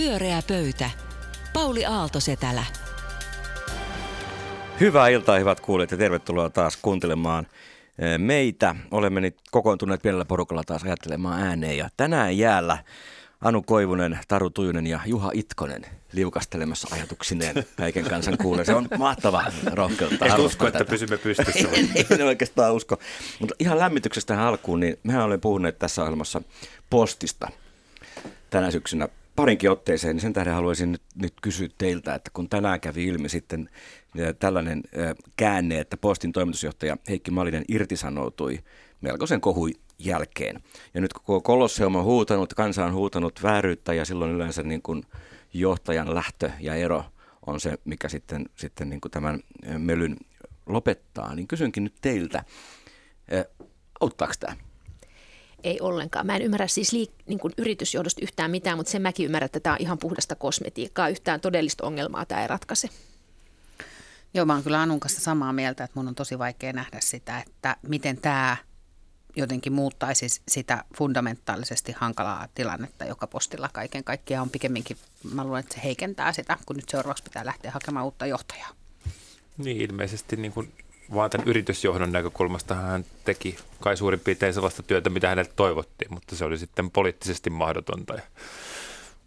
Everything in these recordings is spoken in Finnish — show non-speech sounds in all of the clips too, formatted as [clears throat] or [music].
Pyöreä pöytä. Pauli Aaltosetälä. Hyvää iltaa, hyvät kuulijat, ja tervetuloa taas kuuntelemaan eh, meitä. Olemme nyt kokoontuneet pienellä porukalla taas ajattelemaan ääneen, ja tänään jäällä Anu Koivunen, Taru Tujunen ja Juha Itkonen liukastelemassa ajatuksineen kaiken kansan kuulee. Se on mahtava rohkeutta. En usko, että pysymme pystyssä. [laughs] en oikeastaan usko. Mutta ihan lämmityksestä tähän alkuun, niin mehän olemme puhuneet tässä ohjelmassa postista tänä syksynä parinkin otteeseen, niin sen tähden haluaisin nyt, nyt kysyä teiltä, että kun tänään kävi ilmi sitten tällainen käänne, että Postin toimitusjohtaja Heikki Malinen irtisanoutui melkoisen kohun jälkeen. Ja nyt koko Kolosseum on huutanut, kansa on huutanut vääryyttä ja silloin yleensä niin kuin johtajan lähtö ja ero on se, mikä sitten, sitten niin kuin tämän melyn lopettaa. Niin kysynkin nyt teiltä, auttaako tämä? Ei ollenkaan. Mä en ymmärrä siis liik- niin kuin yritysjohdosta yhtään mitään, mutta sen mäkin ymmärrän, että tämä on ihan puhdasta kosmetiikkaa. Yhtään todellista ongelmaa tämä ei ratkaise. Joo, mä oon kyllä Anun kanssa samaa mieltä, että mun on tosi vaikea nähdä sitä, että miten tämä jotenkin muuttaisi sitä fundamentaalisesti hankalaa tilannetta, joka postilla kaiken kaikkiaan on pikemminkin, mä luulen, että se heikentää sitä, kun nyt seuraavaksi pitää lähteä hakemaan uutta johtajaa. Niin, ilmeisesti niin kuin vaan tämän yritysjohdon näkökulmasta hän teki kai suurin piirtein sellaista työtä, mitä häneltä toivottiin, mutta se oli sitten poliittisesti mahdotonta ja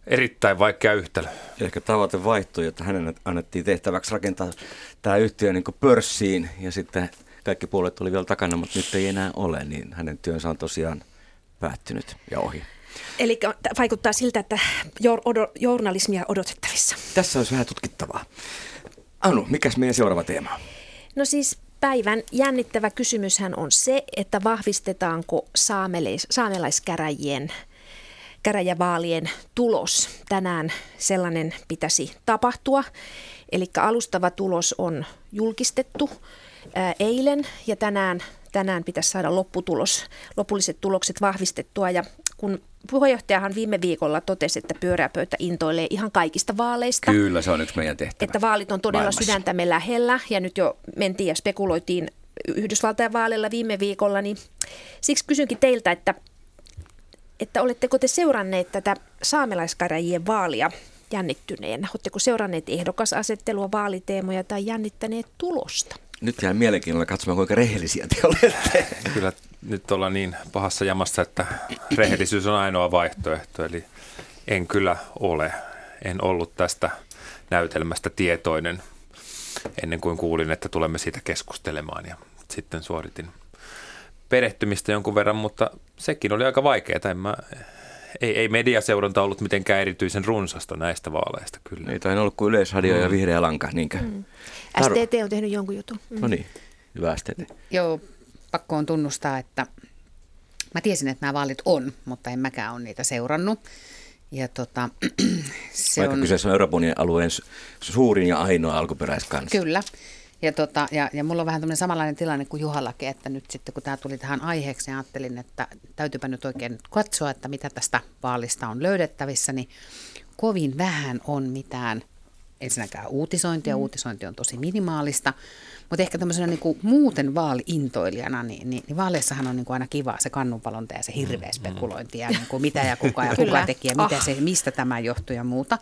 erittäin vaikea yhtälö. Ehkä tavoite vaihtui, että hänen annettiin tehtäväksi rakentaa tämä yhtiö niin pörssiin ja sitten kaikki puolet oli vielä takana, mutta nyt ei enää ole, niin hänen työnsä on tosiaan päättynyt ja ohi. Eli vaikuttaa siltä, että journalismia odotettavissa. Tässä olisi vähän tutkittavaa. Anu, mikäs meidän seuraava teema on? No siis päivän jännittävä kysymyshän on se, että vahvistetaanko saamelais, saamelaiskäräjien käräjävaalien tulos. Tänään sellainen pitäisi tapahtua. Eli alustava tulos on julkistettu ää, eilen ja tänään, tänään pitäisi saada lopputulos, lopulliset tulokset vahvistettua. Ja kun puheenjohtajahan viime viikolla totesi, että pyöräpöytä intoilee ihan kaikista vaaleista. Kyllä, se on yksi meidän tehtävä. Että vaalit on todella maailmassa. sydäntämme lähellä ja nyt jo mentiin ja spekuloitiin Yhdysvaltain vaaleilla viime viikolla, niin siksi kysynkin teiltä, että, että oletteko te seuranneet tätä saamelaiskäräjien vaalia jännittyneenä? Oletteko seuranneet ehdokasasettelua, vaaliteemoja tai jännittäneet tulosta? Nyt jää mielenkiinnolla katsomaan, kuinka rehellisiä te olette. Kyllä nyt ollaan niin pahassa jamassa, että rehellisyys on ainoa vaihtoehto. Eli en kyllä ole. En ollut tästä näytelmästä tietoinen ennen kuin kuulin, että tulemme siitä keskustelemaan. Ja sitten suoritin perehtymistä jonkun verran, mutta sekin oli aika vaikeaa. En mä, ei, ei mediaseuranta ollut mitenkään erityisen runsasta näistä vaaleista kyllä. Ei tai ollut kuin Yleisradio mm. ja Vihreä Lanka, niinkö? Mm. STT on tehnyt jonkun jutun. Mm. No niin, hyvä STT. Joo, pakko on tunnustaa, että mä tiesin, että nämä vaalit on, mutta en mäkään ole niitä seurannut. Ja tota, [clears throat] se Vaikka on... kyseessä on Euroopan alueen suurin ja ainoa alkuperäiskansa. Kyllä. Ja, tota, ja, ja mulla on vähän tämmöinen samanlainen tilanne kuin Juhallakin, että nyt sitten kun tämä tuli tähän aiheeksi, niin ajattelin, että täytyypä nyt oikein katsoa, että mitä tästä vaalista on löydettävissä, niin kovin vähän on mitään ensinnäkään uutisointia, mm. uutisointi on tosi minimaalista, mutta ehkä tämmöisenä niin kuin muuten vaaliintoilijana, niin, niin, niin vaaleissahan on niin kuin aina kiva se kannunpalonta ja se hirveä mm, spekulointi ja niin kuin mitä ja kuka ja [laughs] kuka teki ja mitä ah. se, mistä tämä johtuu ja muuta.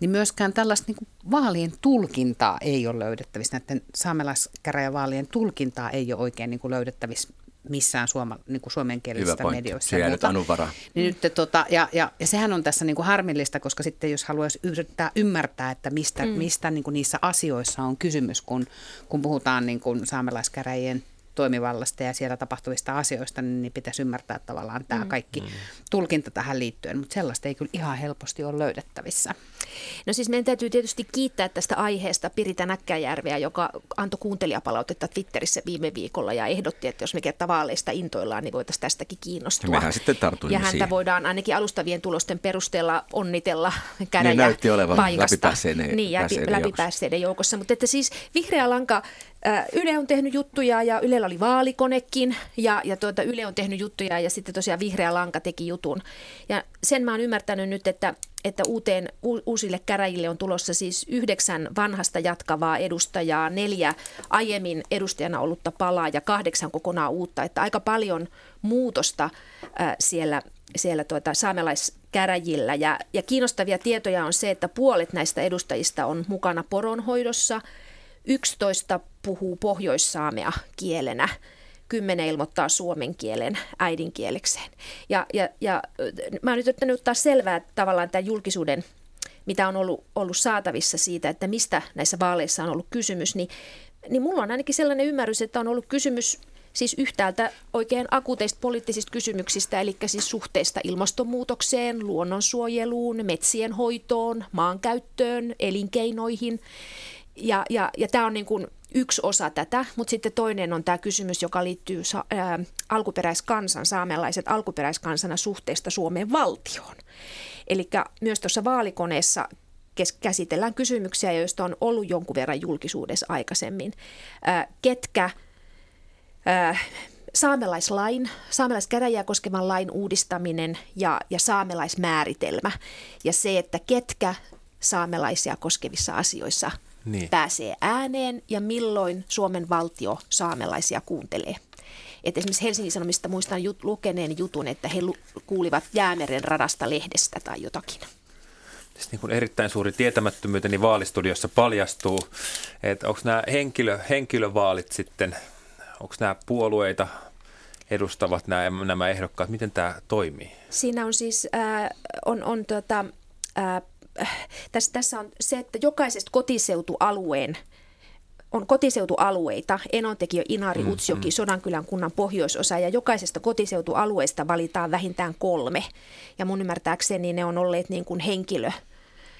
Niin myöskään tällaista niin kuin vaalien tulkintaa ei ole löydettävissä. Näiden saamelaiskäräjävaalien tulkintaa ei ole oikein niin kuin löydettävissä missään suoma, niin kuin suomenkielisistä medioissa. Se jää nyt Anuvara. Niin nyt, tota, ja, ja, ja, sehän on tässä niin kuin harmillista, koska sitten jos haluaisi yrittää ymmärtää, että mistä, mm. mistä niin kuin niissä asioissa on kysymys, kun, kun puhutaan niin kuin saamelaiskäräjien toimivallasta ja siellä tapahtuvista asioista, niin, niin pitäisi ymmärtää tavallaan tämä mm. kaikki mm. tulkinta tähän liittyen, mutta sellaista ei kyllä ihan helposti ole löydettävissä. No siis meidän täytyy tietysti kiittää tästä aiheesta Pirita Näkkäjärveä, joka antoi kuuntelijapalautetta Twitterissä viime viikolla ja ehdotti, että jos me kerta vaaleista intoillaan, niin voitaisiin tästäkin kiinnostua. Ja mehän sitten Ja häntä siihen. voidaan ainakin alustavien tulosten perusteella onnitella käräjä niin näytti olevan läpipäässeiden, niin, läpipäässeiden joukossa. Mutta että siis vihreä lanka Yle on tehnyt juttuja ja Ylellä oli vaalikonekin ja, ja tuota, Yle on tehnyt juttuja ja sitten tosiaan Vihreä Lanka teki jutun. Ja sen mä oon ymmärtänyt nyt, että, että uuteen, uusille käräjille on tulossa siis yhdeksän vanhasta jatkavaa edustajaa, neljä aiemmin edustajana ollutta palaa ja kahdeksan kokonaan uutta. Että aika paljon muutosta ää, siellä, siellä tuota, saamelaiskäräjillä. Ja, ja kiinnostavia tietoja on se, että puolet näistä edustajista on mukana poronhoidossa – 11 puhuu pohjoissaamea kielenä, kymmenen ilmoittaa suomen kielen äidinkielekseen. Ja, ja, ja mä oon nyt yrittänyt ottaa selvää tavallaan tämän julkisuuden, mitä on ollut, ollut saatavissa siitä, että mistä näissä vaaleissa on ollut kysymys, niin, niin mulla on ainakin sellainen ymmärrys, että on ollut kysymys siis yhtäältä oikein akuuteista poliittisista kysymyksistä, eli siis suhteesta ilmastonmuutokseen, luonnonsuojeluun, metsien hoitoon, maankäyttöön, elinkeinoihin – ja, ja, ja tämä on niin kuin yksi osa tätä, mutta sitten toinen on tämä kysymys, joka liittyy sa- ää, alkuperäiskansan, saamelaiset alkuperäiskansana suhteesta Suomen valtioon. Eli myös tuossa vaalikoneessa käsitellään kysymyksiä, joista on ollut jonkun verran julkisuudessa aikaisemmin. Ää, ketkä ää, saamelaislain, saamelaiskäräjää koskevan lain uudistaminen ja, ja saamelaismääritelmä ja se, että ketkä saamelaisia koskevissa asioissa – niin. pääsee ääneen ja milloin Suomen valtio saamelaisia kuuntelee. Et esimerkiksi Helsingin Sanomista muistan jut, lukeneen jutun, että he lu, kuulivat Jäämeren radasta lehdestä tai jotakin. Siis niin kuin erittäin suuri tietämättömyyteni vaalistudiossa paljastuu, että onko nämä henkilö, henkilövaalit sitten, onko nämä puolueita edustavat nämä, nämä ehdokkaat, miten tämä toimii? Siinä on siis, äh, on, on tota, äh, tässä, tässä on se, että jokaisesta kotiseutualueen on kotiseutualueita, Enontekijö, Inari, mm, Utsjoki, mm. Sodankylän kunnan pohjoisosa ja jokaisesta kotiseutualueesta valitaan vähintään kolme. Ja mun ymmärtääkseni ne on olleet niin kuin henkilö,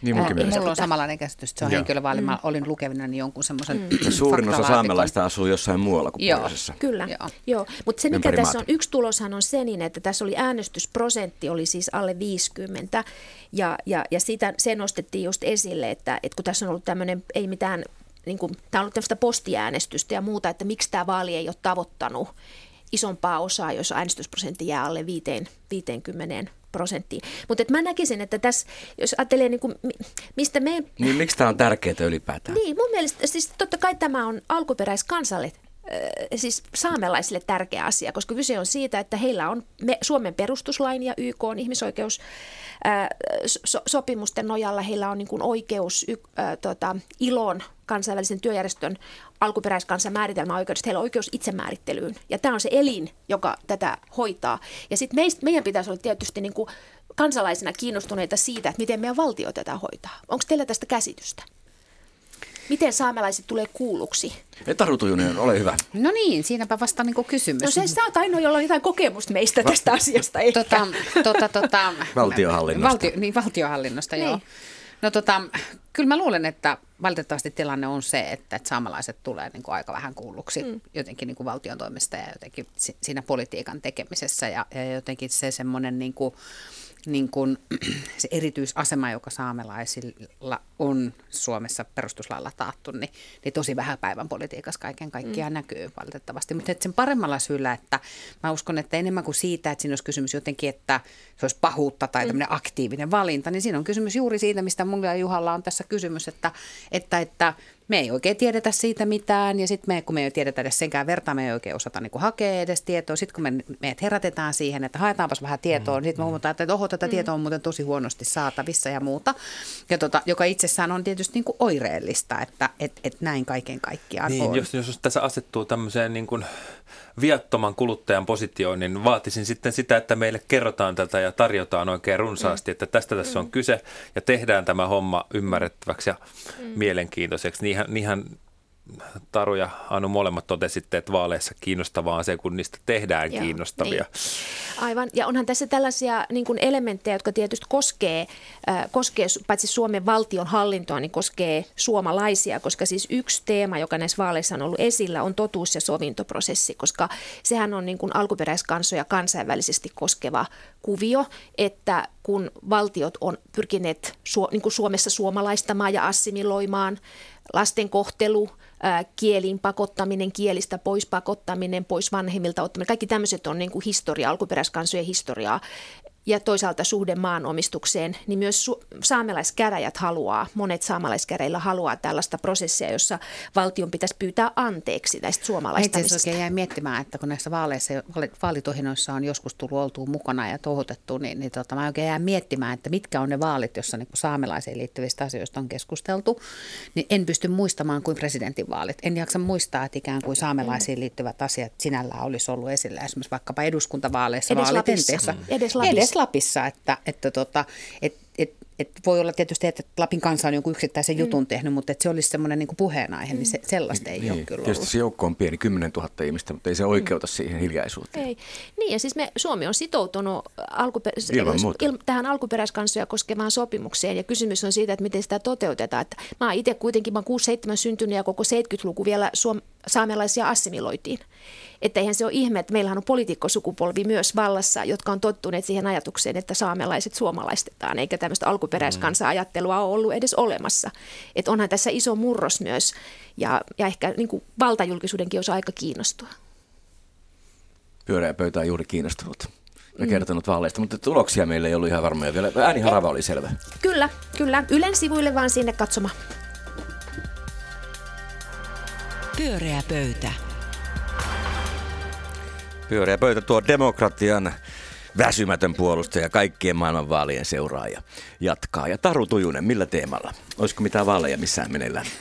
niin munkin äh, Mulla on samanlainen käsitys, että se on henkilövaali. Mä mm. olin lukevina niin jonkun semmoisen mm. [clears throat] Suurin osa saamelaista asuu jossain muualla kuin Joo, kyllä. Joo. Joo. Mutta se mikä tässä on, yksi tuloshan on se, niin että tässä oli äänestysprosentti oli siis alle 50 ja, ja, ja sitä, se nostettiin just esille, että, että kun tässä on ollut tämmöinen, ei mitään niin kuin, tämä on ollut tämmöistä postiäänestystä ja muuta, että miksi tämä vaali ei ole tavoittanut isompaa osaa, jos äänestysprosentti jää alle 50 prosenttiin. Mutta mä näkisin, että tässä, jos ajattelee, niin kuin, mistä me... Niin miksi tämä on tärkeää ylipäätään? Niin, mun mielestä siis totta kai tämä on alkuperäiskansalle siis saamelaisille tärkeä asia, koska kyse on siitä, että heillä on Suomen perustuslain ja YK on ihmisoikeus sopimusten nojalla heillä on niin kuin oikeus y, ä, tota, ilon kansainvälisen työjärjestön alkuperäiskansan määritelmäoikeudesta, heillä on oikeus itsemäärittelyyn. Ja tämä on se elin, joka tätä hoitaa. Ja sitten meidän pitäisi olla tietysti niin kuin kansalaisina kiinnostuneita siitä, että miten meidän valtio tätä hoitaa. Onko teillä tästä käsitystä? Miten saamelaiset tulee kuulluksi? Etaru Tujunen, ole hyvä. No niin, siinäpä vasta niin kysymys. No se sä oot ainoa, jolla on jotain kokemusta meistä tästä asiasta ehkä. Tota, tota, tota, valtiohallinnosta. Valtio, niin, valtiohallinnosta, niin. joo. No tota, kyllä mä luulen, että valitettavasti tilanne on se, että, että saamelaiset tulee niin kuin aika vähän kuulluksi mm. jotenkin niin kuin valtion toimesta ja jotenkin siinä politiikan tekemisessä ja, ja jotenkin se semmoinen niin kuin, niin kuin, [clears throat] se erityisasema, joka saamelaisilla on Suomessa perustuslailla taattu, niin, niin tosi vähän päivän politiikassa kaiken kaikkiaan mm. näkyy valitettavasti. Mutta sen paremmalla syyllä, että mä uskon, että enemmän kuin siitä, että siinä olisi kysymys jotenkin, että se olisi pahuutta tai mm. aktiivinen valinta, niin siinä on kysymys juuri siitä, mistä mulla ja Juhalla on tässä kysymys, että, että, että me ei oikein tiedetä siitä mitään ja sitten me, kun me ei tiedetä edes senkään vertaa, me ei oikein osata niin hakea edes tietoa. Sitten kun me, meidät herätetään siihen, että haetaanpas vähän tietoa, mm, niin sitten me huomataan, että oho, tätä mm. tietoa on muuten tosi huonosti saatavissa ja muuta. Ja tota, joka itsessään on tietysti niin kuin oireellista, että et, et näin kaiken kaikkiaan niin, on. Jos, jos tässä asettuu tämmöiseen niin kuin viattoman kuluttajan positioon, niin vaatisin sitten sitä, että meille kerrotaan tätä ja tarjotaan oikein runsaasti, mm. että tästä tässä on kyse ja tehdään tämä homma ymmärrettäväksi ja mm. mielenkiintoiseksi. Niinhän, niinhän Taru ja Anu molemmat totesitte, että vaaleissa kiinnostavaa on se, kun niistä tehdään Joo, kiinnostavia. Niin. Aivan, ja onhan tässä tällaisia niin kuin elementtejä, jotka tietysti koskee, äh, koskee, paitsi Suomen valtion hallintoa, niin koskee suomalaisia, koska siis yksi teema, joka näissä vaaleissa on ollut esillä, on totuus- ja sovintoprosessi, koska sehän on niin kuin alkuperäiskansoja kansainvälisesti koskeva kuvio, että kun valtiot on pyrkineet niin kuin Suomessa suomalaistamaan ja assimiloimaan lasten kohtelu – kieliin pakottaminen, kielistä pois pakottaminen, pois vanhemmilta ottaminen. Kaikki tämmöiset on niin kuin historia, alkuperäiskansojen historiaa ja toisaalta suhde maanomistukseen, niin myös su- saamelaiskäräjät haluaa, monet saamelaiskäräjillä haluaa tällaista prosessia, jossa valtion pitäisi pyytää anteeksi näistä suomalaistamisista. Itse oikein jäin miettimään, että kun näissä vaaleissa, vaalitohinoissa on joskus tullut oltua mukana ja touhutettu, niin, niin tota, mä oikein jäin miettimään, että mitkä on ne vaalit, jossa niin saamelaisiin liittyvistä asioista on keskusteltu, niin en pysty muistamaan kuin presidentinvaalit. En jaksa muistaa, että ikään kuin saamelaisiin liittyvät asiat sinällään olisi ollut esillä esimerkiksi vaikkapa eduskuntavaaleissa, Edes vaalitenteessä. Lapissa. Edes Lapissa. Edes Lapissa, että, että tota, et, et, et voi olla tietysti, että Lapin kansa on jonkun yksittäisen jutun mm. tehnyt, mutta että se olisi semmoinen niin puheenaihe, niin se, sellaista ei niin, ole kyllä Tietysti ollut. se joukko on pieni, 10 000 ihmistä, mutta ei se oikeuta mm. siihen hiljaisuuteen. Ei. Niin ja siis me, Suomi on sitoutunut alkuper- Ilman muuta. il, tähän alkuperäiskansoja koskevaan sopimukseen ja kysymys on siitä, että miten sitä toteutetaan. Että mä itse kuitenkin, mä oon 6-7 syntynyt ja koko 70-luku vielä suom- saamelaisia assimiloitiin. Että eihän se ole ihme, että meillähän on poliitikkosukupolvi myös vallassa, jotka on tottuneet siihen ajatukseen, että saamelaiset suomalaistetaan, eikä tämmöistä alkuperäiskansa-ajattelua ole ollut edes olemassa. Että onhan tässä iso murros myös, ja, ja ehkä niin kuin valtajulkisuudenkin olisi aika kiinnostua. Pyöreä pöytä on juuri kiinnostunut ja mm. kertonut vaaleista, mutta tuloksia meillä ei ollut ihan varmoja vielä. Ääniharava oli selvä. Kyllä, kyllä. Ylen sivuille vaan sinne katsomaan. Pyöreä pöytä. Pyöreä pöytä tuo demokratian väsymätön puolustaja kaikkien maailman vaalien seuraaja jatkaa. Ja Taru Tujunen, millä teemalla? Olisiko mitään vaaleja missään meneillään? [laughs]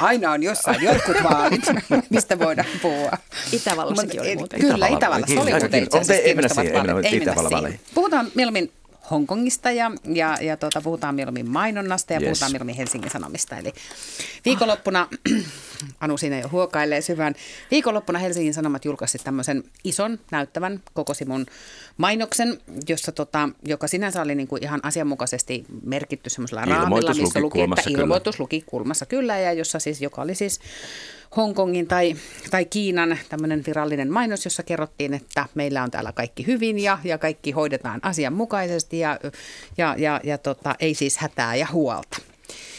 Aina on jossain jotkut vaalit, mistä voidaan puhua. Itävallassakin oli muuten. Kyllä, Itävallassa oli muuten itse asiassa Ei mennä kiinnostavat siihen, ei mennä vaalit. Puhutaan mieluummin Hongkongista ja, ja, ja tuota, puhutaan mieluummin mainonnasta ja Yes. puhutaan mieluummin Helsingin Sanomista. Eli viikonloppuna, [clears throat] Anu siinä jo huokailee syvään, viikonloppuna Helsingin Sanomat julkaisi tämmöisen ison näyttävän koko sivun mainoksen, jossa tota, joka sinänsä oli niin kuin ihan asianmukaisesti merkitty semmoisella raamilla, Ilmoitus missä luki että kulmassa kyllä. ilmoitus luki kulmassa kyllä, ja jossa siis, joka oli siis Hongkongin tai, tai Kiinan tämmöinen virallinen mainos, jossa kerrottiin, että meillä on täällä kaikki hyvin ja, ja kaikki hoidetaan asianmukaisesti ja, ja, ja, ja tota, ei siis hätää ja huolta.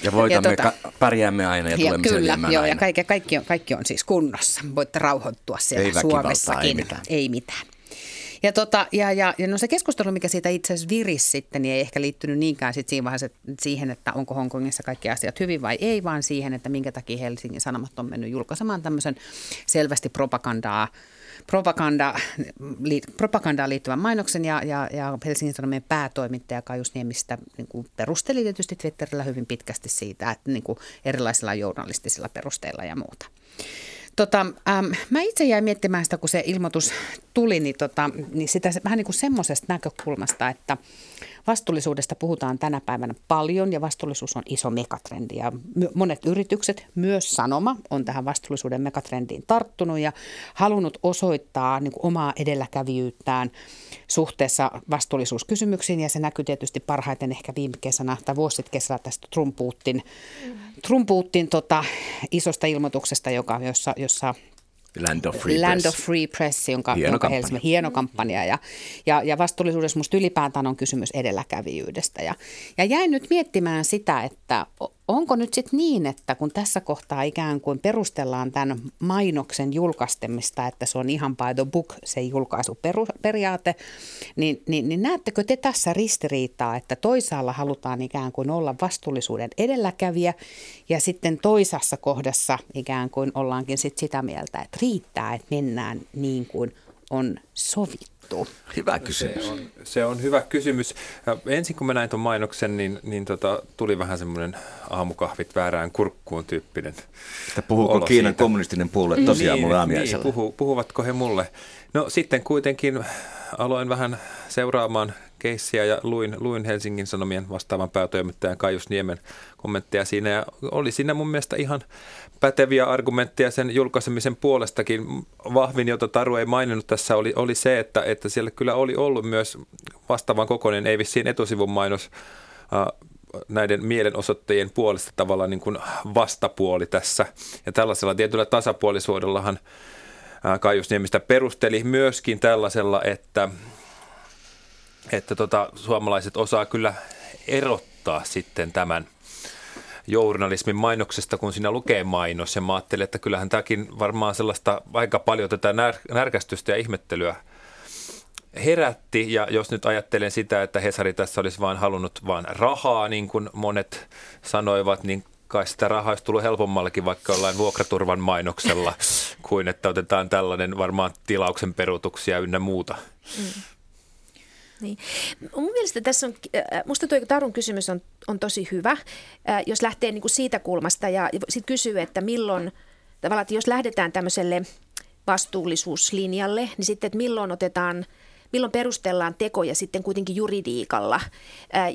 Ja voitamme, Ja tota- ka- pärjäämme aina ja, Ja tulemme kyllä, selviämään joo, aina. ja kaikki, kaikki, on, kaikki on siis kunnossa. Voitte rauhoittua siellä Ei Suomessakin. ei mitään. Ei mitään. Ja, tota, ja, ja, ja no se keskustelu, mikä siitä itse asiassa virisi sitten, niin ei ehkä liittynyt niinkään sit siinä vaiheessa siihen, että onko Hongkongissa kaikki asiat hyvin vai ei, vaan siihen, että minkä takia Helsingin Sanomat on mennyt julkaisemaan tämmöisen selvästi propagandaa propaganda, li, propagandaan liittyvän mainoksen ja, ja, ja Helsingin Sanomien päätoimittaja Kaius Niemistä niin kuin perusteli tietysti Twitterillä hyvin pitkästi siitä, että niin kuin erilaisilla journalistisilla perusteilla ja muuta. Tota, ähm, mä itse jäin miettimään sitä, kun se ilmoitus tuli, niin, tota, niin sitä vähän niin kuin semmoisesta näkökulmasta, että vastuullisuudesta puhutaan tänä päivänä paljon ja vastuullisuus on iso megatrendi. Ja monet yritykset, myös Sanoma, on tähän vastuullisuuden megatrendiin tarttunut ja halunnut osoittaa niin kuin omaa edelläkävijyyttään suhteessa vastuullisuuskysymyksiin. Ja se näkyy tietysti parhaiten ehkä viime kesänä tai vuosi sitten kesällä tästä Trumpuutin, Trumpuutin tota, isosta ilmoituksesta, joka, jossa, jossa Land of Free Land Press. of Free Press, jonka, Hieno jonka kampanja. Helsingin, hieno kampanja. Ja, ja, ja vastuullisuudessa musta ylipäätään on kysymys edelläkävijyydestä. Ja, ja jäin nyt miettimään sitä, että onko nyt sitten niin, että kun tässä kohtaa ikään kuin perustellaan tämän mainoksen julkaistemista, että se on ihan by the book se julkaisuperiaate, niin, niin, niin näettekö te tässä ristiriitaa, että toisaalla halutaan ikään kuin olla vastuullisuuden edelläkävijä ja sitten toisessa kohdassa ikään kuin ollaankin sit sitä mieltä, että riittää, että mennään niin kuin on sovittu. Hyvä kysymys. Se on, se on hyvä kysymys. Ja ensin kun mä näin tuon mainoksen, niin, niin tota, tuli vähän semmoinen aamukahvit väärään kurkkuun tyyppinen Että puhuuko olo Kiinan siitä. kommunistinen puolue tosiaan mulle niin, aamiaisella? puhu, puhuvatko he mulle? No sitten kuitenkin aloin vähän seuraamaan keissiä ja luin, luin Helsingin Sanomien vastaavan päätoimittajan Kaius Niemen kommentteja siinä. Ja oli siinä mun mielestä ihan päteviä argumentteja sen julkaisemisen puolestakin. Vahvin, jota Taru ei maininnut tässä, oli, oli se, että, että siellä kyllä oli ollut myös vastaavan kokoinen, ei vissiin etusivun mainos, näiden mielenosoittajien puolesta tavallaan niin kuin vastapuoli tässä. Ja tällaisella tietyllä tasapuolisuudellahan Kaius Niemistä perusteli myöskin tällaisella, että, että tota, suomalaiset osaa kyllä erottaa sitten tämän journalismin mainoksesta, kun siinä lukee mainos. Ja mä ajattelin, että kyllähän tämäkin varmaan sellaista aika paljon tätä när- närkästystä ja ihmettelyä herätti. Ja jos nyt ajattelen sitä, että Hesari tässä olisi vain halunnut vain rahaa, niin kuin monet sanoivat, niin kai sitä rahaa olisi tullut helpommallakin vaikka jollain vuokraturvan mainoksella, [laughs] kuin että otetaan tällainen varmaan tilauksen peruutuksia ynnä muuta. Mm. Niin. Mun mielestä tässä on, äh, musta tuo Tarun kysymys on, on tosi hyvä, äh, jos lähtee niin kuin siitä kulmasta ja sitten kysyy, että milloin, tavallaan, että jos lähdetään tämmöiselle vastuullisuuslinjalle, niin sitten, että milloin otetaan – milloin perustellaan tekoja sitten kuitenkin juridiikalla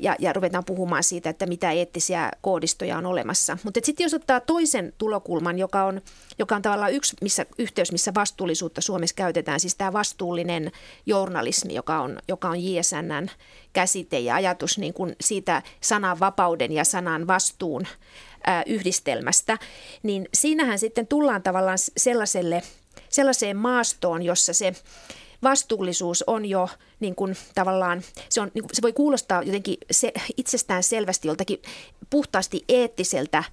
ja, ja ruvetaan puhumaan siitä, että mitä eettisiä koodistoja on olemassa. Mutta sitten jos ottaa toisen tulokulman, joka on, joka on tavallaan yksi missä, yhteys, missä vastuullisuutta Suomessa käytetään, siis tämä vastuullinen journalismi, joka on, joka on JSNn käsite ja ajatus niin kuin siitä sanan vapauden ja sanan vastuun yhdistelmästä, niin siinähän sitten tullaan tavallaan sellaiselle, sellaiseen maastoon, jossa se vastuullisuus on jo niin kuin, tavallaan, se, on, niin kuin, se voi kuulostaa jotenkin se, itsestään selvästi joltakin puhtaasti eettiseltä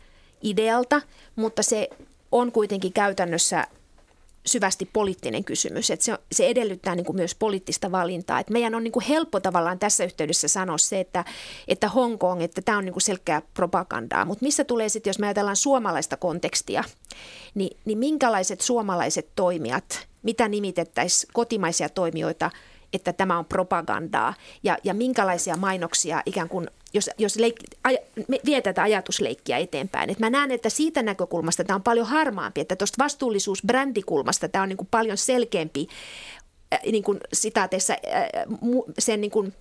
idealta, mutta se on kuitenkin käytännössä syvästi poliittinen kysymys. Että se, se edellyttää niin kuin myös poliittista valintaa. Että meidän on niin kuin helppo tavallaan tässä yhteydessä sanoa se, että, että Hongkong, että tämä on niin kuin selkeää propagandaa. Mutta missä tulee sitten, jos me ajatellaan suomalaista kontekstia, niin, niin minkälaiset suomalaiset toimijat, mitä nimitettäisiin kotimaisia toimijoita, että tämä on propagandaa ja, ja minkälaisia mainoksia ikään kuin jos, jos leik, aj, vie tätä ajatusleikkiä eteenpäin. Et mä näen, että siitä näkökulmasta tämä on paljon harmaampi, että tuosta vastuullisuusbrändikulmasta tämä on niin kuin paljon selkeämpi äh, niin kuin sitaateissa äh, sen niin kuin,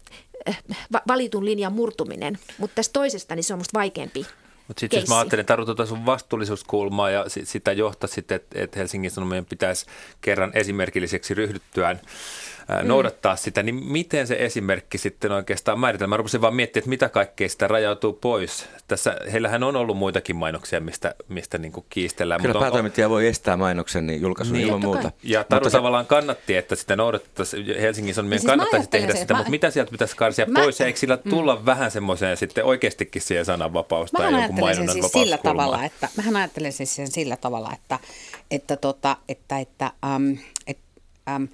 äh, valitun linjan murtuminen, mutta tästä toisesta niin se on musta vaikeampi mutta sitten jos mä ajattelen, että tuota sun vastuullisuuskulmaa ja sitä johtaa sitten, että, että Helsingin Sanomien pitäisi kerran esimerkilliseksi ryhdyttyään mm. noudattaa sitä, niin miten se esimerkki sitten oikeastaan määritellään? Mä rupesin vaan miettimään, että mitä kaikkea sitä rajautuu pois. Tässä heillähän on ollut muitakin mainoksia, mistä, mistä niin kuin kiistellään. Kyllä päätoimittaja on... voi estää mainoksen niin julkaisun niin, ilman muuta. Ja Taru mutta tavallaan kannatti, että sitä noudattaisi, Helsingin Sanomien siis kannattaisi tehdä sitä, mä... mutta mitä sieltä pitäisi karsia mä... pois? Eikö sillä mm. tulla mm. vähän semmoiseen sitten oikeastikin siihen sananvapaus tai jonkun mainonnan siis sillä tavalla, että, mähän ajattelen siis sen sillä tavalla, että, että, tota, että, että, um, että um,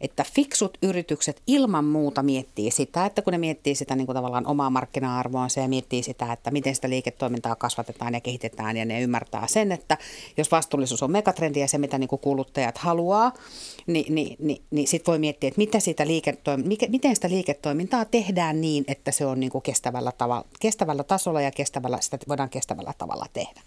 että fiksut yritykset ilman muuta miettii sitä, että kun ne miettii sitä niin kuin tavallaan omaa markkina-arvoansa ja miettii sitä, että miten sitä liiketoimintaa kasvatetaan ja kehitetään ja ne ymmärtää sen, että jos vastuullisuus on megatrendi ja se, mitä niin kuin kuluttajat haluaa, niin, niin, niin, niin sitten voi miettiä, että mitä sitä liiketoim- miten sitä liiketoimintaa tehdään niin, että se on niin kuin kestävällä, tavalla, kestävällä tasolla ja kestävällä, sitä voidaan kestävällä tavalla tehdä.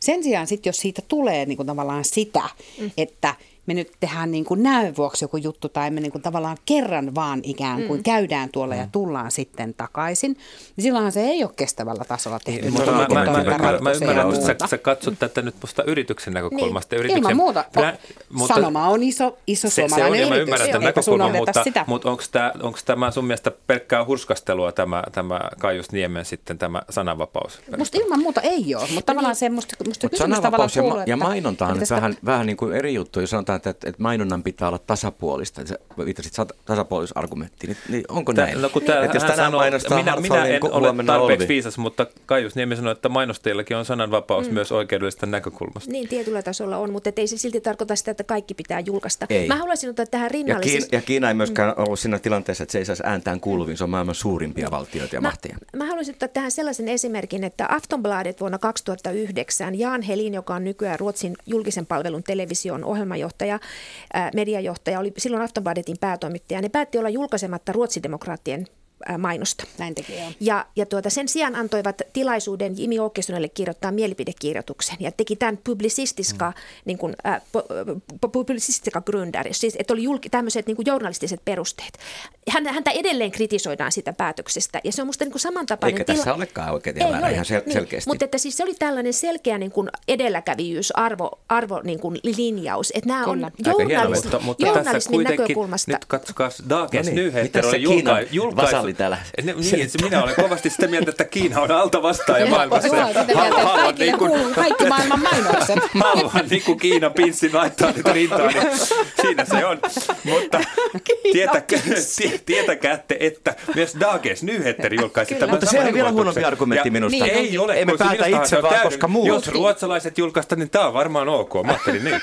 Sen sijaan sitten, jos siitä tulee niin kuin tavallaan sitä, mm. että – me nyt tehdään niin kuin näön vuoksi joku juttu tai me niin kuin tavallaan kerran vaan ikään kuin mm. käydään tuolla mm. ja tullaan sitten takaisin, niin silloinhan se ei ole kestävällä tasolla tehty. Niin, mutta mä, mä, mä, ymmärrän, mä ymmärrän että sä, sä katsot tätä nyt musta yrityksen näkökulmasta. Niin, yrityksen, ilman muuta. Plä, mutta, Sanoma on iso, iso se, suomalainen se on, yritys. Mä ymmärrän tämän näkökulman, mutta, mutta onko, tämä, onko tämä sun mielestä pelkkää hurskastelua tämä, tämä Kaius Niemen sitten tämä sananvapaus? Musta ilman muuta ei ole, mutta tavallaan se musta, musta kysymys tavallaan kuuluu, ja, ja mainonta on vähän, vähän niin kuin eri juttu, jos sanotaan, sanotaan, että, että mainonnan pitää olla tasapuolista, sä viittasit tasapuolisuusargumenttiin, niin, niin onko Tää, näin? No, kun että jos tänään sanoo, mainostaa minä, minä en ole tarpeeksi viisas, mutta Kaius Niemi sanoi, että mainostajillakin on sananvapaus mm. myös oikeudellisesta näkökulmasta. Niin, tietyllä tasolla on, mutta ei se silti tarkoita sitä, että kaikki pitää julkaista. Ei. Mä haluaisin ottaa tähän rinnalle. Ja Kiina, ja Kiina ei myöskään mm. ollut siinä tilanteessa, että se ei saisi ääntään kuuluviin, se on maailman suurimpia valtioita ja mä, mahtia. Mä haluaisin ottaa tähän sellaisen esimerkin, että Aftonbladet vuonna 2009, Jan Helin, joka on nykyään Ruotsin julkisen palvelun television ohjelmajohtaja, mediajohtaja, oli silloin Aftonbladetin päätoimittaja. Ne päätti olla julkaisematta ruotsidemokraattien mainosta. Näin teki, joo. Ja, ja tuota, sen sijaan antoivat tilaisuuden Jimi Åkessonille kirjoittaa mielipidekirjoituksen ja teki tämän publicistiska, mm. niin kuin, äh, publicistiska grunder, siis että oli julki, tämmöiset niin kuin journalistiset perusteet. Hän, häntä edelleen kritisoidaan sitä päätöksestä ja se on musta niin kuin samantapainen Eikä tila- tässä olekaan oikein Ei ole, ihan sel- niin, selkeästi. Mutta että siis se oli tällainen selkeä niin kuin edelläkävijyys, arvo, arvo niin kuin linjaus, että nämä on journalismin, mutta, mutta journalismin näkökulmasta. Nyt katsokaa Dagens no niin, Nyheter oli julka- julkaisu oli täällä. Ne, niin, minä olen kovasti sitä mieltä, että Kiina on alta vastaaja maailmassa. Että Haluan niin kuin- kaikki maailman mainokset. [laughs] haluan niin kuin Kiinan pinssin laittaa nyt rintaan, niin siinä se on. Mutta tietäkää, tie- tietäkäätte, että myös Dagens Nyheter julkaisi tämän Mutta se on vielä huonompi argumentti Ja minusta. Niin, ei ole. Emme päätä itse, se vaan koska muut. Jos ruotsalaiset julkaista, niin tämä on varmaan ok. Mä ajattelin niin.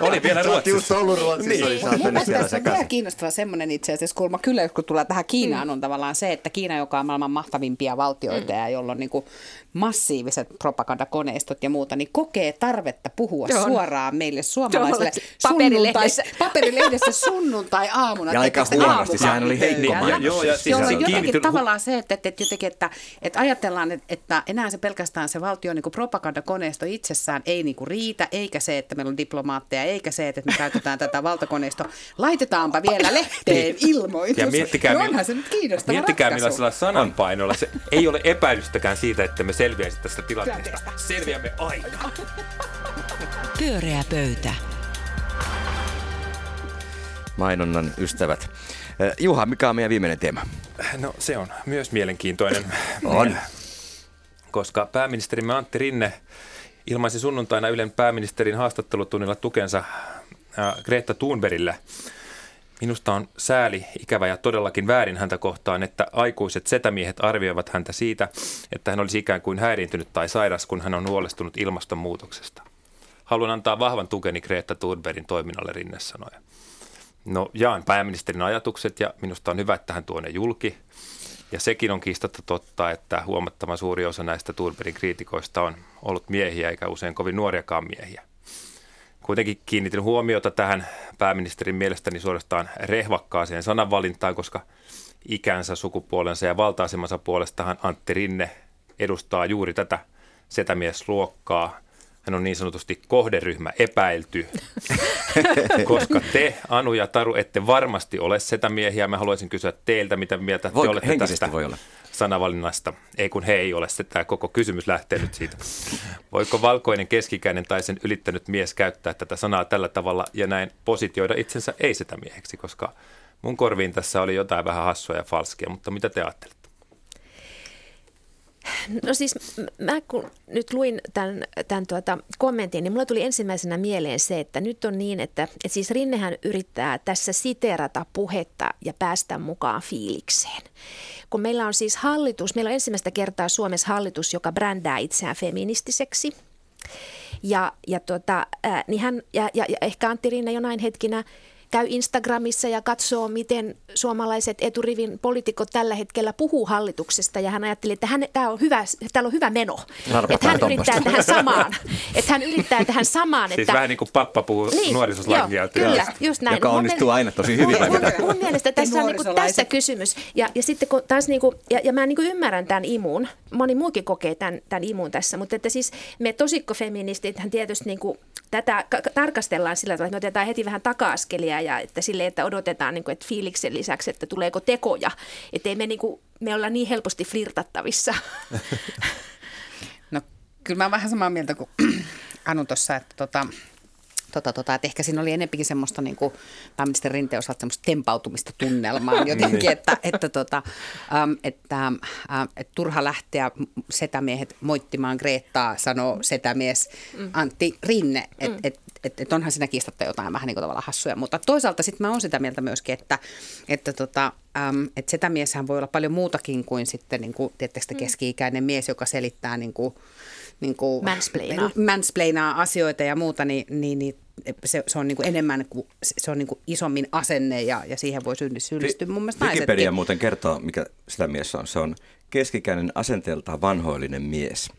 Oli vielä Ruotsissa. ollut Ruotsissa, niin. Mun mielestä tässä on vielä kiinnostava semmoinen itse asiassa kulma kyllä, kun tullaan tähän Kiinaan, on tavallaan se, että Kiina, joka on maailman mahtavimpia valtioita ja jolla on niin kuin massiiviset propagandakoneistot ja muuta, niin kokee tarvetta puhua Joo. suoraan meille suomalaisille paperilehdessä. sunnuntai- paperilehdessä sunnuntai-aamuna. Ja aika huonosti, sehän oli heikko aamukahvipöydällä. mainos. Joo, ja siis Jolloin se jotenkin tavallaan se, että, että, että, jotenkin, että, että ajatellaan, että, että enää se pelkästään se valtion niin propagandakoneisto itsessään ei niin kuin riitä, eikä se, että meillä on diplomaatteja, eikä se, että me käytetään tätä valtakoneistoa. Laitetaanpa vielä lehteen ilmoitus. Ja miettikää, niin mil- onhan se nyt kiinnostava miettikää ratkaisu. millaisella sananpainolla. Se ei ole epäilystäkään siitä, että me selviäisi tästä tilanteesta. Selviämme aina. Pyöreä pöytä. Mainonnan ystävät. Juha, mikä on meidän viimeinen teema? No se on myös mielenkiintoinen. [laughs] On. Koska pääministerimme Antti Rinne ilmaisi sunnuntaina Ylen pääministerin haastattelutunnilla tukensa Greta Thunbergille. Minusta on sääli, ikävä ja todellakin väärin häntä kohtaan, että aikuiset setämiehet arvioivat häntä siitä, että hän olisi ikään kuin häiriintynyt tai sairas, kun hän on huolestunut ilmastonmuutoksesta. Haluan antaa vahvan tukeni Greta Thunbergin toiminnalle, Rinne sanoi. No jaan pääministerin ajatukset ja minusta on hyvä, että hän tuo ne julki. Ja sekin on kiistatta totta, että huomattavan suuri osa näistä Thunbergin kriitikoista on ollut miehiä eikä usein kovin nuoriakaan miehiä. Kuitenkin kiinnitin huomiota tähän pääministerin mielestäni suorastaan rehvakkaaseen sananvalintaan, koska ikänsä, sukupuolensa ja valta-asemansa puolestahan Antti Rinne edustaa juuri tätä setämiesluokkaa. Hän on niin sanotusti kohderyhmä epäilty, [laughs] koska te, Anu ja Taru, ette varmasti ole setämiehiä. Mä haluaisin kysyä teiltä, mitä mieltä te Voi- olette henkisesti tästä voi olla. sanavalinnasta. Ei kun he ei ole, se tämä koko kysymys lähtee nyt siitä. Voiko valkoinen keskikäinen tai sen ylittänyt mies käyttää tätä sanaa tällä tavalla ja näin positioida itsensä ei sitä mieheksi, koska mun korviin tässä oli jotain vähän hassua ja falskia, mutta mitä te ajattelette? No siis mä kun nyt luin tämän, tämän tuota kommentin, niin mulla tuli ensimmäisenä mieleen se, että nyt on niin, että, että siis Rinnehän yrittää tässä siterata puhetta ja päästä mukaan fiilikseen. Kun meillä on siis hallitus, meillä on ensimmäistä kertaa Suomessa hallitus, joka brändää itseään feministiseksi. Ja, ja, tota, ää, niin hän, ja, ja, ja ehkä Antti Rinne jonain hetkinä käy Instagramissa ja katsoo, miten suomalaiset eturivin poliitikot tällä hetkellä puhuu hallituksesta. Ja hän ajatteli, että hän, tää on hyvä, täällä on hyvä meno. Että hän yrittää tähän samaan. Että hän yrittää tähän samaan. Siis että, vähän niin kuin pappa puhuu niin, kieltä. Kyllä, just näin. Joka Mun onnistuu mielestä- aina tosi hyvin, Mun, mun, mun mielestä tässä on niinku nuorisolaiset. tässä kysymys. Ja, ja sitten kun taas niinku, ja, ja mä niinku ymmärrän tämän imun, moni muukin kokee tämän, tämän imun tässä, mutta että siis me tosikkofeministithän tietysti niinku, tätä ka- ka- tarkastellaan sillä tavalla, että me otetaan heti vähän taka-askelia ja että sille, että odotetaan niinku, että fiiliksen lisäksi, että tuleeko tekoja. Että ei me, niinku, me olla niin helposti flirtattavissa. [laughs] No kyllä mä oon vähän samaa mieltä kuin [clears throat] Anu tuossa, että tota, tota, tota, että ehkä siinä oli enempikin semmoista niin kuin pääministeri Rinteen osalta semmoista tempautumista tunnelmaan [laughs] jotenkin, että, että, tota, äm, että, äm, että turha lähteä setämiehet moittimaan Greettaa, sanoo setämies Antti Rinne, että et, et, et onhan siinä kiistatta jotain vähän niin kuin tavallaan hassuja, mutta toisaalta sitten mä oon sitä mieltä myöskin, että, että tota, äm, että setämieshän voi olla paljon muutakin kuin sitten niin kuin, tietysti te, keski-ikäinen mies, joka selittää niin kuin, niin kuin, Mansplainaa. mansplainaa asioita ja muuta, niin, niin, niin se, se on niin kuin enemmän kuin, se on niin kuin isommin asenne ja, ja siihen voi syylli- syyllistyä mun mielestä Wikipedia naisetkin. muuten kertoo, mikä sitä mies on. Se on keskikäinen asenteeltaan vanhoillinen mies.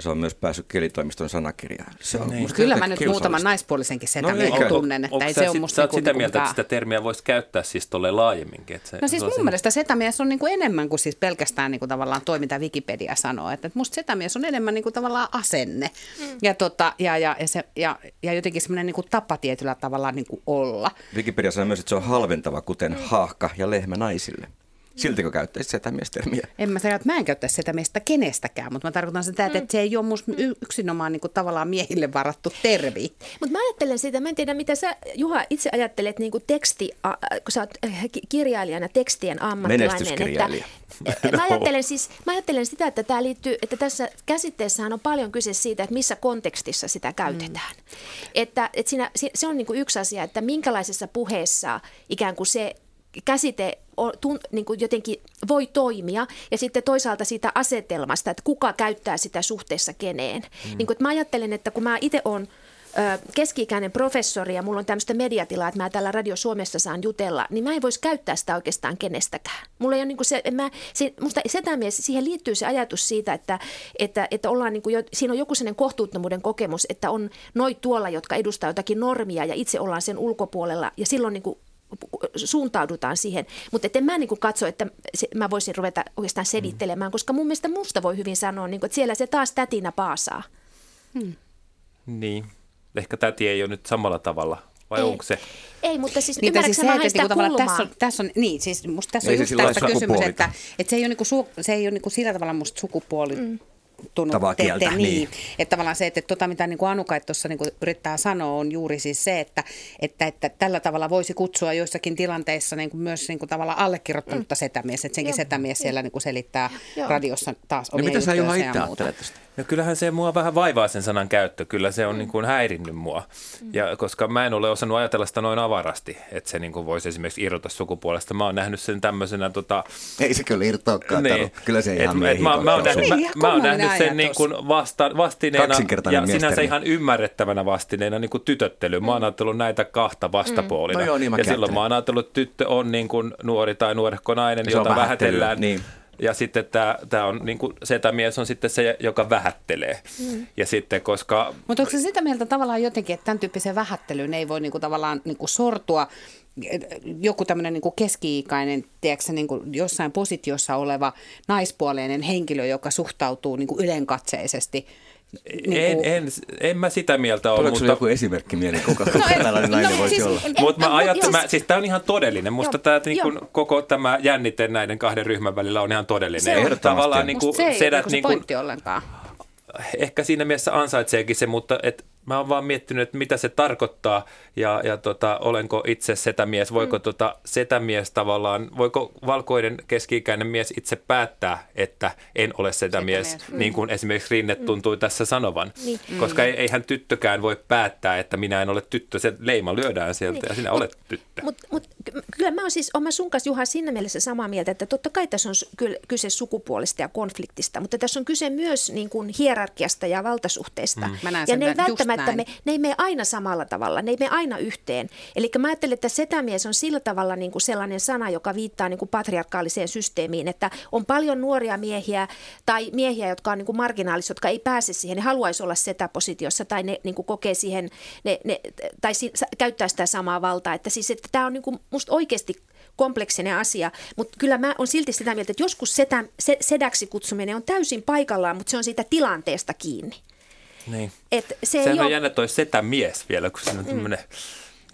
Ja se on myös päässyt kielitoimiston sanakirjaan. Se on Niin. musta Kyllä mä nyt muutaman naispuolisenkin No setämiehen eikö? tunnen, että ei se ole sit- musta Sä oot niinku sitä mieltä, että mikään- sitä termiä voisi käyttää siis tolleen laajemminkin. Että se, No siis mun sen- mielestä setämies on niinku enemmän kuin siis pelkästään niinku tavallaan toi, mitä Wikipedia sanoo. Että musta setämies on enemmän niinku tavallaan asenne mm. ja, tota, ja, ja, ja, se, ja, ja jotenkin semmoinen niinku tapa tietyllä tavalla niinku olla. Wikipedia sanoo myös, että se on halventava, kuten haahka ja lehmä naisille. Siltikö käyttäisit setämiestermiä? En mä sano, että mä en käyttäisi sitä meistä kenestäkään, mutta mä tarkoitan sitä, että, että se ei ole musta yksinomaan niin kuin tavallaan miehille varattu tervi. Mutta mä ajattelen sitä, mä en tiedä mitä sä Juha itse ajattelet niin kuin teksti, äh, kun sä oot äh, kirjailijana tekstien ammattilainen. Että, no. mä, ajattelen siis, mä ajattelen sitä, että tämä liittyy, että tässä käsitteessähän on paljon kyse siitä, että missä kontekstissa sitä käytetään. Mm. Että, että siinä, se on niin kuin yksi asia, että minkälaisessa puheessa ikään kuin se käsite on, tun, niin kuin jotenkin voi toimia ja sitten toisaalta siitä asetelmasta, että kuka käyttää sitä suhteessa keneen. Mm. Niin kuin, että mä ajattelen, että kun mä itse olen keski-ikäinen professori ja mulla on tämmöistä mediatilaa, että mä täällä Radio Suomessa saan jutella, niin mä en voisi käyttää sitä oikeastaan kenestäkään. Mulla ei ole niin kuin se, mä, se, musta setämies, siihen liittyy se ajatus siitä, että, että, että ollaan niin kuin jo, siinä on joku sellainen kohtuuttomuuden kokemus, että on noit tuolla, jotka edustaa jotakin normia ja itse ollaan sen ulkopuolella ja silloin niin kuin suuntaudutaan siihen. Mutta en mä niin katso, että se, mä voisin ruveta oikeastaan selittelemään, mm. koska mun mielestä musta voi hyvin sanoa, niin kuin, että siellä se taas tätinä paasaa. Hmm. Niin. Ehkä täti ei ole nyt samalla tavalla vai ei, onko se? Ei, mutta siis niin, siis se, että sitä niinku tässä on, tässä on, niin, siis musta tässä ei on just tästä kysymys, että, että se ei ole, niinku, su, se ei ole niinku sillä tavalla musta sukupuoli mm tuntunut te, te, niin. niin. Että tavallaan se, että tota, mitä niin kuin Anuka tuossa niin kuin yrittää sanoa, on juuri siis se, että, että, että tällä tavalla voisi kutsua joissakin tilanteissa niin kuin myös niin kuin tavallaan allekirjoittanutta mm. setämies, että senkin Joo. setämies siellä niin kuin selittää Joo. radiossa taas omia no, mitä sä Juha itse ajattelet tästä? No kyllähän se mua vähän vaivaa sen sanan käyttö, kyllä se on mm. niin kuin häirinnyt mua, mm. ja koska mä en ole osannut ajatella sitä noin avarasti, että se niin kuin voisi esimerkiksi irrota sukupuolesta. Mä oon nähnyt sen tämmöisenä... Tota... Ei se kyllä irtoakaan, niin. kyllä se ihan et, et mä, mä, oon nähnyt, mä, mä oon nähnyt sen niin kuin vasta, vastineena ja sinänsä ihan ymmärrettävänä vastineena niin kuin tytöttely. Mä oon ajatellut näitä kahta vastapuolina. Mm. No joo, niin ja silloin mä oon ajatellut, että tyttö on niin kuin nuori tai nuorehko nainen, jota vähätellään. Niin ja sitten tämä, tämä on, niin kuin, setämies on sitten se, joka vähättelee. Mm. Ja sitten koska... Mutta onko se sitä mieltä tavallaan jotenkin, että tämän tyyppisen vähättelyyn ei voi niin kuin, tavallaan niin kuin sortua joku tämmöinen niin keski-ikäinen, tiedätkö, niin kuin jossain positiossa oleva naispuoleinen henkilö, joka suhtautuu niin kuin ylenkatseisesti – en, kuin... en, en mä sitä mieltä ole. Tuleeko mutta... joku esimerkki mieleen, kuka, kuka no, tällainen nainen no, voisi siis, olla? Mutta mä ajattelen, jos... siis tämä on ihan todellinen. Musta tämä niin kun, koko tämä jännite näiden kahden ryhmän välillä on ihan todellinen. Se on tavallaan niin kuin, se ei sedät, niin kuin, pointti ollenkaan. Ehkä siinä mielessä ansaitseekin se, mutta et mä oon vaan miettinyt, että mitä se tarkoittaa ja, ja tota, olenko itse setämies, voiko mm. tota, setämies tavallaan, voiko valkoinen keski-ikäinen mies itse päättää, että en ole setämies, setämies. niin kuin mm. esimerkiksi Rinne mm. tuntui mm. tässä sanovan, niin. koska ei, eihän tyttökään voi päättää, että minä en ole tyttö, se leima lyödään sieltä niin. ja sinä olet tyttö. Mutta mut, kyllä mä oon siis, olen sun kanssa Juha siinä mielessä samaa mieltä, että totta kai tässä on kyllä kyse sukupuolista ja konfliktista, mutta tässä on kyse myös niin kuin hierarkiasta ja valtasuhteista. Mm. ja ne ei välttämättä välttämättä, me, ne ei mene aina samalla tavalla, ne ei mene aina yhteen. Eli mä ajattelen, että setämies on sillä tavalla niin kuin sellainen sana, joka viittaa niin kuin patriarkaaliseen systeemiin, että on paljon nuoria miehiä tai miehiä, jotka on niin kuin marginaalisia, jotka ei pääse siihen, ne haluaisi olla setäpositiossa tai ne niin kuin kokee siihen, ne, ne, tai si, käyttää sitä samaa valtaa. Että siis, että tämä on niin kuin musta oikeasti kompleksinen asia, mutta kyllä mä on silti sitä mieltä, että joskus setä, se, sedäksi kutsuminen on täysin paikallaan, mutta se on siitä tilanteesta kiinni. Niin. Et se Sehän on ole... jännä toi setämies vielä, kun se on tämmöinen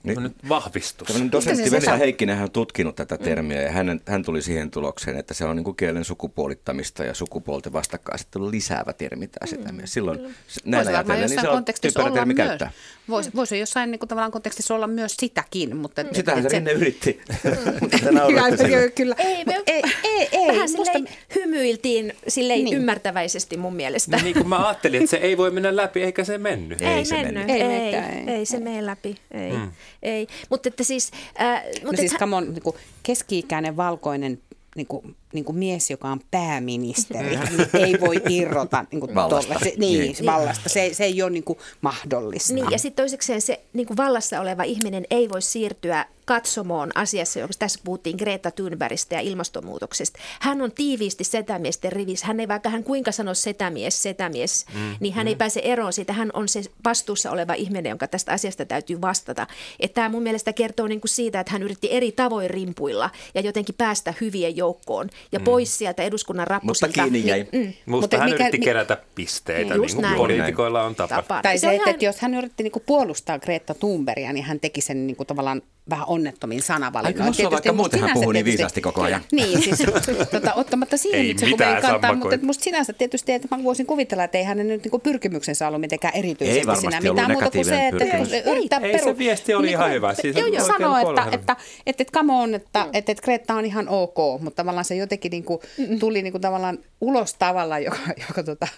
mm niin, vahvistus. Tällainen dosentti Vesa Heikkinen on tutkinut tätä termiä ja hän, hän tuli siihen tulokseen, että se on niin kuin kielen sukupuolittamista ja sukupuolten vastakkainasettelun lisäävä termi tämä mm. Silloin mm. näin ajatellen, niin se on typerä termi myös. käyttää. Voisi, voisi jossain niin kuin, tavallaan kontekstissa olla myös sitäkin. Mutta, mm. Sitähän se Rinne yritti. [laughs] kyllä. Ei, me, ei, ei, ei. Vähän silleen musta... hymyiltiin silleen niin. ymmärtäväisesti mun mielestä. Niin kuin mä ajattelin, että se ei voi mennä läpi eikä se mennyt. Ei, ei se mennyt. Ei, ei, ei, ei se mene läpi. Ei. Mm ei. Mutta että siis... Äh, mutta no siis et, on, niin keski-ikäinen valkoinen niin kuin, niin kuin mies, joka on pääministeri, niin ei voi irrota [laughs] niin kuin vallasta. Se, niin, niin. vallasta. Se, se ei ole niin kuin mahdollista. Niin, ja sitten toisekseen se niin kuin vallassa oleva ihminen ei voi siirtyä katsomoon asiassa, joka tässä puhuttiin Greta Thunbergistä ja ilmastonmuutoksesta. Hän on tiiviisti setämiesten rivissä. Hän ei vaikka hän kuinka sano setämies, setämies, mm, niin hän mm. ei pääse eroon siitä. Hän on se vastuussa oleva ihminen, jonka tästä asiasta täytyy vastata. Että tämä mun mielestä kertoo niin kuin siitä, että hän yritti eri tavoin rimpuilla ja jotenkin päästä hyvien joukkoon ja mm. pois sieltä eduskunnan rappusilta. Mutta kiinni jäi. Niin, mm. Musta Mutta hän mikä, yritti kerätä pisteitä, niin, niin kuin poliitikoilla on tapa. tapa. Tai se, että, että jos hän yritti niin kuin puolustaa Greta Thunbergia, niin hän teki sen niin kuin tavallaan vähän onnettomin sanavalinnoin. Aika hassua, vaikka muuten hän puhuu niin viisaasti koko ajan. [laughs] Niin, siis tota, ottamatta siihen Ei nyt se mitään kuveen kantaa, mutta musta sinänsä tietysti, että mä voisin kuvitella, että ei hänen nyt niinku pyrkimyksensä ollut mitenkään erityisesti Ei varmasti siinä ollut mitään muuta kuin se, että pyrkimys. kun yrittää Ei, se viesti oli ihan hyvä. Siis joo, joo, sanoo, että, että, että, että come on, että, että, että Greta on ihan ok, mutta tavallaan se jotenkin niinku, tuli niinku tavallaan ulos tavalla, joka, joka tota,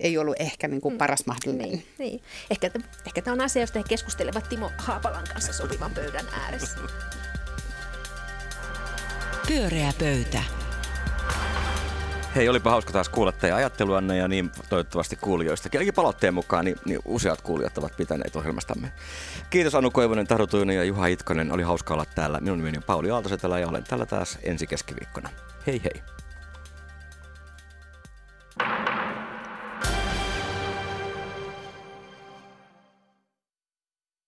ei ollut ehkä niinku paras mahdollinen. Niin, niin. Ehkä, ehkä tämä on asia, josta he keskustelevat Timo Haapalan kanssa sopivan pöydän ääressä. [laughs] Pyöreä pöytä. Hei, olipa hauska taas kuulla teidän ajatteluanne ja niin toivottavasti kuulijoista. Ainakin palautteen mukaan niin, niin useat kuulijat ovat pitäneet ohjelmastamme. Kiitos Anu Koivonen, Taru Tuinen ja Juha Itkonen. Oli hauska olla täällä. Minun nimeni on Pauli Aaltosetälä ja olen täällä taas ensi keskiviikkona. Hei hei.